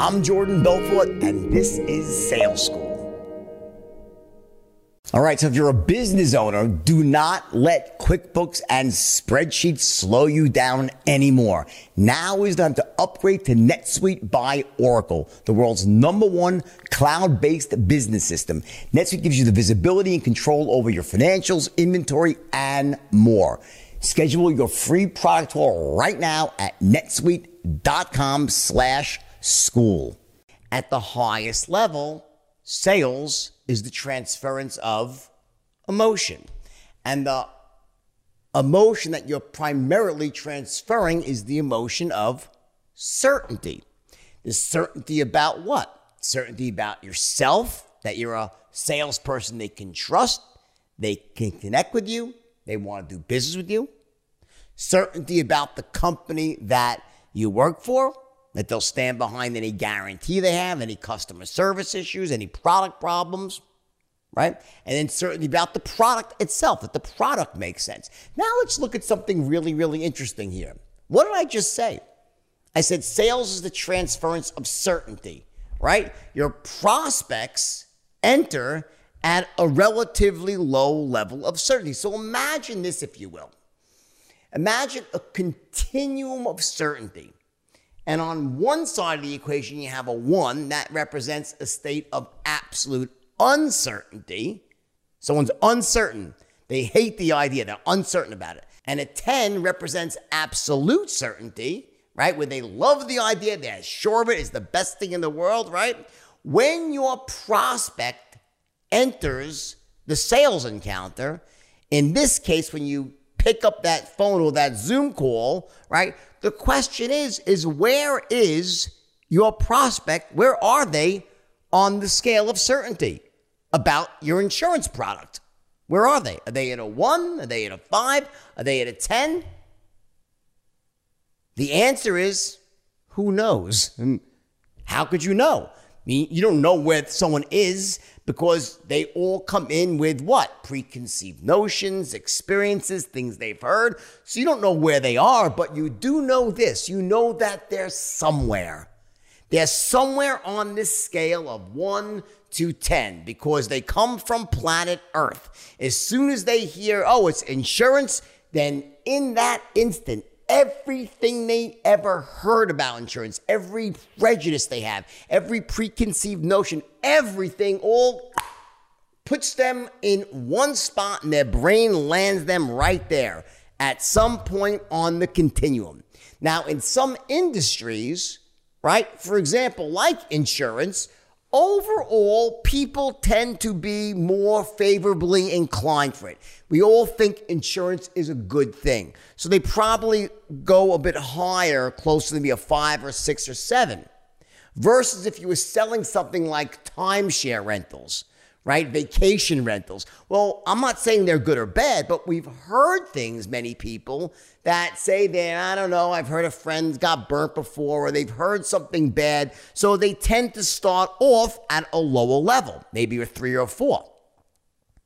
I'm Jordan Belfort, and this is Sales School. All right, so if you're a business owner, do not let QuickBooks and spreadsheets slow you down anymore. Now is the time to upgrade to NetSuite by Oracle, the world's number one cloud-based business system. NetSuite gives you the visibility and control over your financials, inventory, and more. Schedule your free product tour right now at netsuite.com slash school. At the highest level, sales is the transference of emotion. And the emotion that you're primarily transferring is the emotion of certainty. The certainty about what? Certainty about yourself, that you're a salesperson they can trust, they can connect with you, they want to do business with you. Certainty about the company that you work for, that they'll stand behind any guarantee they have, any customer service issues, any product problems, right? And then certainly about the product itself, that the product makes sense. Now let's look at something really, really interesting here. What did I just say? I said sales is the transference of certainty, right? Your prospects enter at a relatively low level of certainty. So imagine this, if you will. Imagine a continuum of certainty and on one side of the equation, you have a one that represents a state of absolute uncertainty. Someone's uncertain. They hate the idea, they're uncertain about it. And a 10 represents absolute certainty, right? Where they love the idea, they're sure of it, it's the best thing in the world, right? When your prospect enters the sales encounter, in this case, when you pick up that phone or that Zoom call, right? The question is, is where is your prospect? Where are they on the scale of certainty about your insurance product? Where are they? Are they at a one? Are they at a five? Are they at a 10? The answer is who knows? How could you know? I mean, You don't know where someone is because they all come in with what? Preconceived notions, experiences, things they've heard. So you don't know where they are, but you do know this. You know that they're somewhere. They're somewhere on this scale of 1 to 10 because they come from planet Earth. As soon as they hear, oh, it's insurance, then in that instant, everything they ever heard about insurance, every prejudice they have, every preconceived notion, everything all puts them in one spot and their brain lands them right there at some point on the continuum. Now, in some industries, right, for example, like insurance, overall, people tend to be more favorably inclined for it. We all think insurance is a good thing. So they probably go a bit higher, closer to be a five or six or seven. Versus if you were selling something like timeshare rentals right? Vacation rentals. Well, I'm not saying they're good or bad, but we've heard things, many people, that say they, I don't know, I've heard a friend got burnt before or they've heard something bad. So they tend to start off at a lower level, maybe a three or four.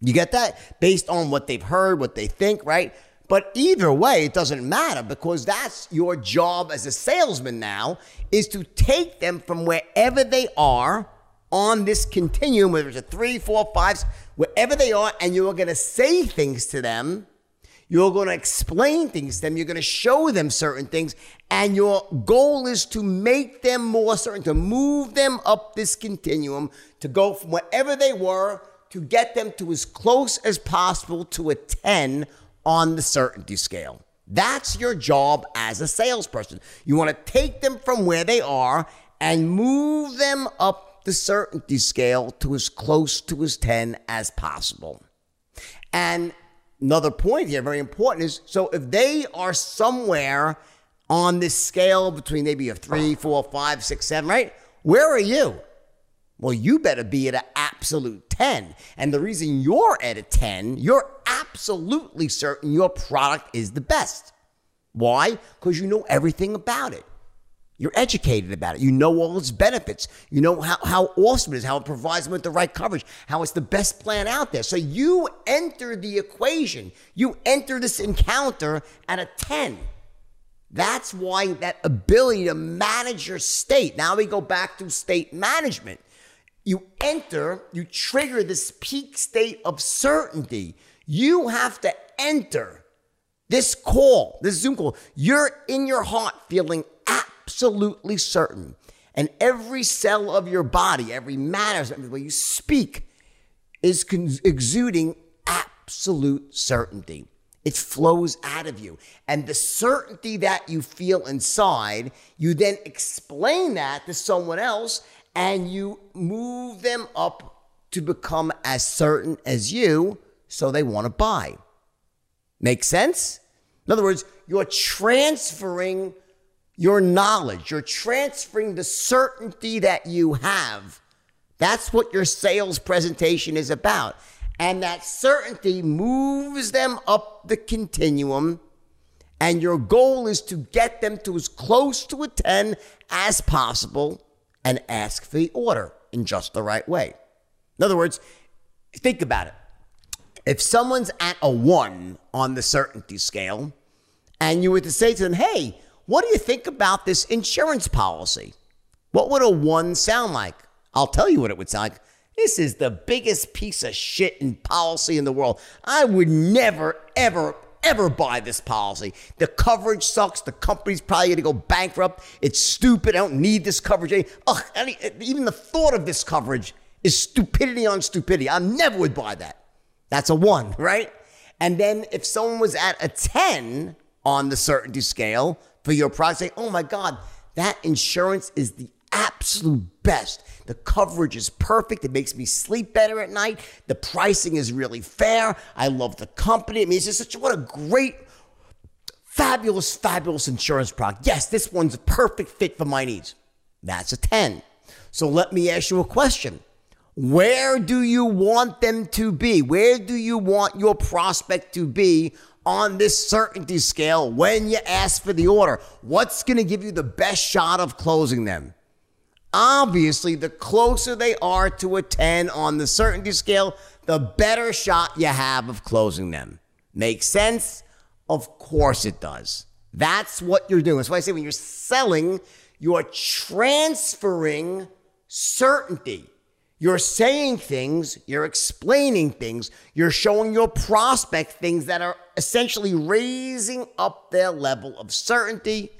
You get that? Based on what they've heard, what they think, right? But either way, it doesn't matter because that's your job as a salesman now is to take them from wherever they are on this continuum, whether it's a three, four, five, wherever they are, and you're going to say things to them. You're going to explain things to them. You're going to show them certain things. And your goal is to make them more certain, to move them up this continuum, to go from wherever they were to get them to as close as possible to a 10 on the certainty scale. That's your job as a salesperson. You want to take them from where they are and move them up the certainty scale to as close to as 10 as possible. And another point here, very important, is so if they are somewhere on this scale between maybe a three, four, five, six, seven, right? Where are you? Well, you better be at an absolute 10. And the reason you're at a 10, you're absolutely certain your product is the best. Why? Because you know everything about it. You're educated about it. You know all its benefits. You know how, how awesome it is, how it provides them with the right coverage, how it's the best plan out there. So you enter the equation. You enter this encounter at a 10. That's why that ability to manage your state. Now we go back to state management. You enter, you trigger this peak state of certainty. You have to enter this call, this Zoom call. You're in your heart feeling absolutely certain. And every cell of your body, every matter, every way you speak is exuding absolute certainty. It flows out of you. And the certainty that you feel inside, you then explain that to someone else and you move them up to become as certain as you so they want to buy. Make sense? In other words, you're transferring your knowledge, you're transferring the certainty that you have. That's what your sales presentation is about. And that certainty moves them up the continuum. And your goal is to get them to as close to a 10 as possible and ask for the order in just the right way. In other words, think about it. If someone's at a one on the certainty scale, and you were to say to them, hey, what do you think about this insurance policy? What would a one sound like? I'll tell you what it would sound like. This is the biggest piece of shit in policy in the world. I would never, ever, ever buy this policy. The coverage sucks. The company's probably going to go bankrupt. It's stupid. I don't need this coverage. Ugh, even the thought of this coverage is stupidity on stupidity. I never would buy that. That's a one, right? And then if someone was at a 10 on the certainty scale for your product, say, oh my God, that insurance is the absolute best. The coverage is perfect. It makes me sleep better at night. The pricing is really fair. I love the company. I mean, it's just such what a great, fabulous, fabulous insurance product. Yes, this one's a perfect fit for my needs. That's a 10. So let me ask you a question. Where do you want them to be? Where do you want your prospect to be on this certainty scale when you ask for the order? What's going to give you the best shot of closing them? Obviously, the closer they are to a 10 on the certainty scale, the better shot you have of closing them. Make sense? Of course it does. That's what you're doing. That's why I say when you're selling, you're transferring certainty. You're saying things, you're explaining things, you're showing your prospect things that are essentially raising up their level of certainty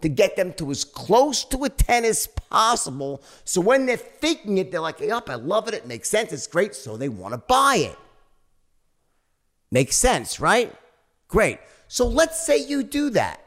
to get them to as close to a 10 as possible. So when they're thinking it, they're like, yep, I love it. It makes sense. It's great. So they want to buy it. Makes sense, right? Great. So let's say you do that.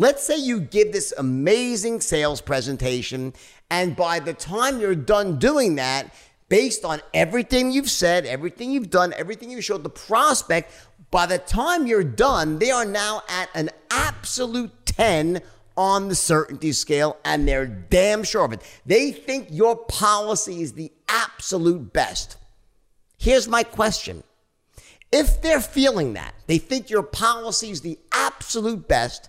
Let's say you give this amazing sales presentation, and by the time you're done doing that, based on everything you've said, everything you've done, everything you showed the prospect, by the time you're done, they are now at an absolute 10 on the certainty scale and they're damn sure of it. They think your policy is the absolute best. Here's my question. If they're feeling that, they think your policy is the absolute best,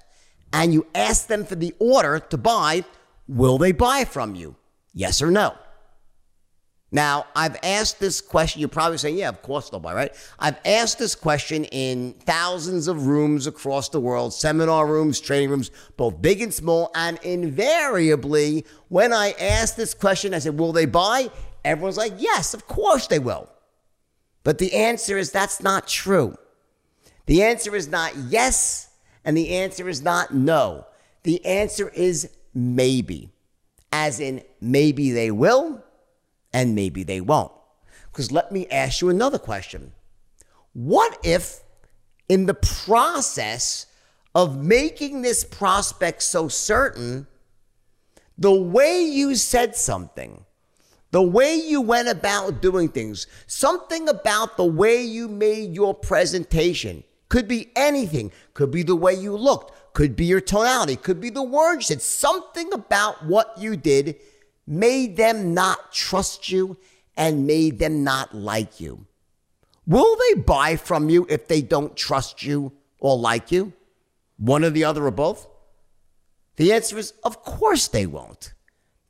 and you ask them for the order to buy, will they buy from you? Yes or no? Now, I've asked this question. You're probably saying, yeah, of course they'll buy, right? I've asked this question in thousands of rooms across the world, seminar rooms, training rooms, both big and small. And invariably, when I ask this question, I said, will they buy? Everyone's like, yes, of course they will. But the answer is that's not true. The answer is not yes, and the answer is not no. The answer is maybe, as in maybe they will and maybe they won't. Because let me ask you another question. What if, in the process of making this prospect so certain, the way you said something, the way you went about doing things, something about the way you made your presentation, could be anything, could be the way you looked, could be your tonality, could be the words you said, something about what you did made them not trust you and made them not like you. Will they buy from you if they don't trust you or like you? One or the other or both? The answer is, of course they won't.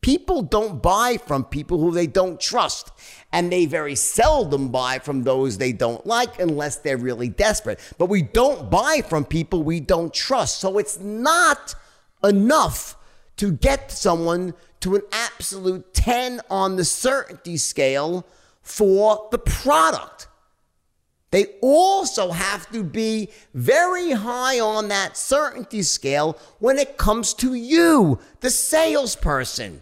People don't buy from people who they don't trust. And they very seldom buy from those they don't like unless they're really desperate. But we don't buy from people we don't trust. So it's not enough to get someone to an absolute 10 on the certainty scale for the product. They also have to be very high on that certainty scale when it comes to you, the salesperson.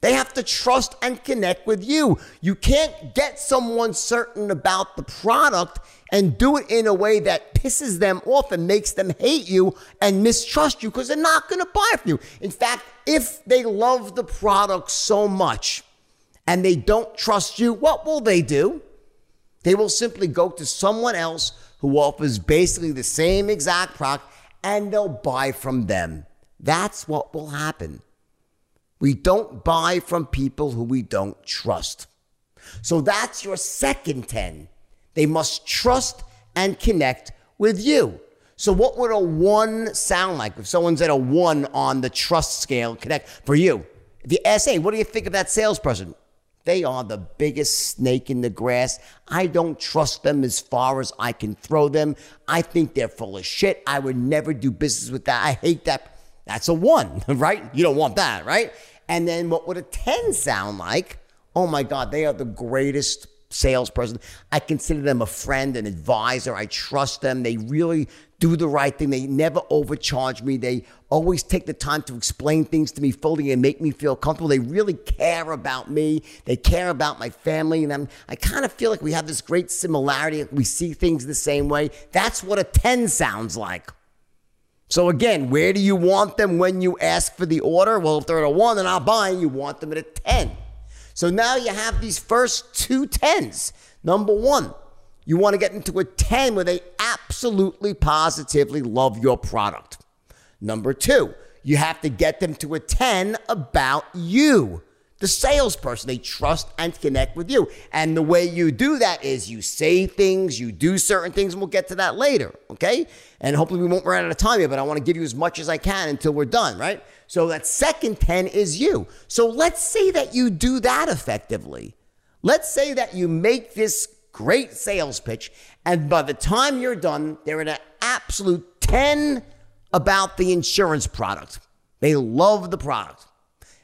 They have to trust and connect with you. You can't get someone certain about the product and do it in a way that pisses them off and makes them hate you and mistrust you because they're not going to buy from you. In fact, if they love the product so much and they don't trust you, what will they do? They will simply go to someone else who offers basically the same exact product and they'll buy from them. That's what will happen. We don't buy from people who we don't trust. So that's your second 10. They must trust and connect with you. So, what would a one sound like if someone's at a one on the trust scale, connect for you? If you ask, what do you think of that salesperson? They are the biggest snake in the grass. I don't trust them as far as I can throw them. I think they're full of shit. I would never do business with that. I hate that. That's a one, right? You don't want that, right? And then what would a 10 sound like? Oh my God, they are the greatest salesperson. I consider them a friend, an advisor. I trust them. They really do the right thing. They never overcharge me. They always take the time to explain things to me fully and make me feel comfortable. They really care about me. They care about my family. And I'm, I kind of feel like we have this great similarity. We see things the same way. That's what a 10 sounds like. So again, where do you want them when you ask for the order? Well, if they're at a one and I'm buying, you want them at a 10. So now you have these first two tens. Number one, you want to get into a 10 where they absolutely positively love your product. Number two, you have to get them to a 10 about you the salesperson. They trust and connect with you. And the way you do that is you say things, you do certain things, and we'll get to that later. Okay. And hopefully we won't run out of time here, but I want to give you as much as I can until we're done, right? So that second 10 is you. So let's say that you do that effectively. Let's say that you make this great sales pitch, and by the time you're done, they're at an absolute 10 about the insurance product. They love the product.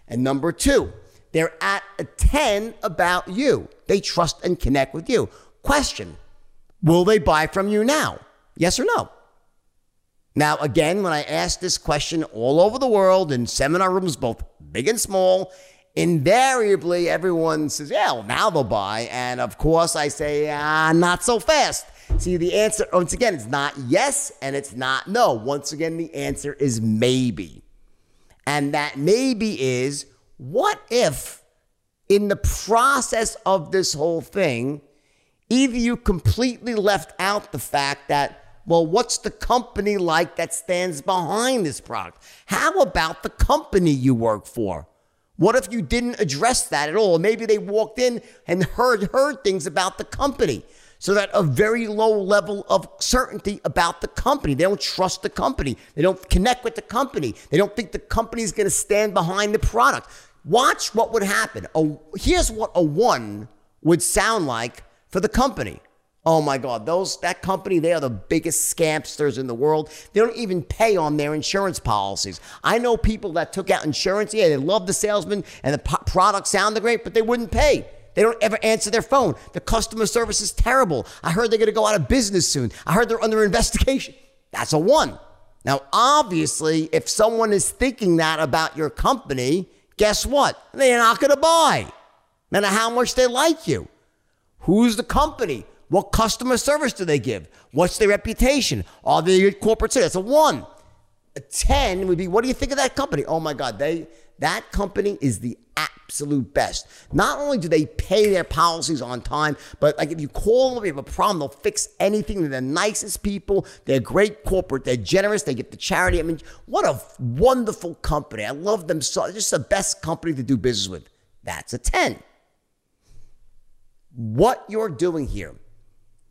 And number two, they're at a 10 about you. They trust and connect with you. Question Will they buy from you now? Yes or no? Now, again, when I ask this question all over the world in seminar rooms, both big and small, invariably everyone says, yeah, well, now they'll buy. And of course, I say, ah, not so fast. See, the answer, once again, it's not yes and it's not no. Once again, the answer is maybe. And that maybe is what if, in the process of this whole thing, either you completely left out the fact that, well, what's the company like that stands behind this product? How about the company you work for? What if you didn't address that at all? Maybe they walked in and heard heard things about the company. So that a very low level of certainty about the company. They don't trust the company. They don't connect with the company. They don't think the company is going to stand behind the product. Watch what would happen. A, here's what a one would sound like for the company. Oh my God, those that company, they are the biggest scamsters in the world. They don't even pay on their insurance policies. I know people that took out insurance. Yeah, they love the salesman and the po- product sounded great, but they wouldn't pay. They don't ever answer their phone. The customer service is terrible. I heard they're going to go out of business soon. I heard they're under investigation. That's a one. Now, obviously, if someone is thinking that about your company, guess what? They're not going to buy, no matter how much they like you. Who's the company? What customer service do they give? What's their reputation? Are they a corporate citizen? That's a one. A 10 would be, what do you think of that company? Oh my God, they that company is the absolute best. Not only do they pay their policies on time, but like if you call them, if you have a problem, they'll fix anything. They're the nicest people. They're great corporate. They're generous. They get the charity. I mean, what a wonderful company. I love them so. Just the best company to do business with. That's a 10. What you're doing here,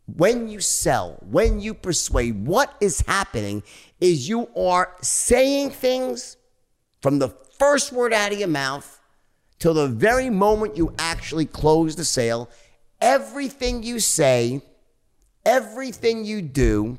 when you sell, when you persuade, what is happening is you are saying things from the first word out of your mouth till the very moment you actually close the sale. Everything you say, everything you do,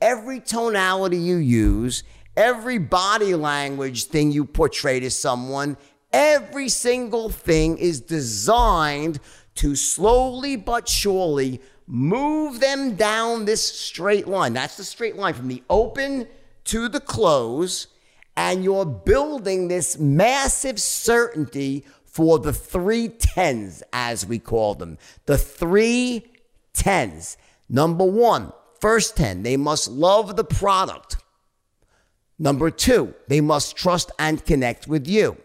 every tonality you use, every body language thing you portray to someone, every single thing is designed to slowly but surely move them down this straight line. That's the straight line from the open to the close. And you're building this massive certainty for the three tens, as we call them. The three tens. Number one, first 10, they must love the product. Number two, they must trust and connect with you.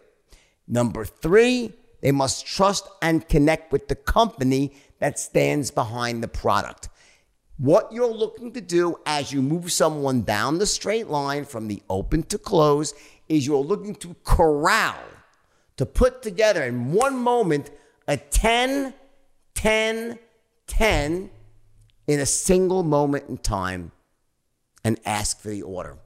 Number three, they must trust and connect with the company that stands behind the product. What you're looking to do as you move someone down the straight line from the open to close is you're looking to corral, to put together in one moment a 10, 10, 10 in a single moment in time and ask for the order.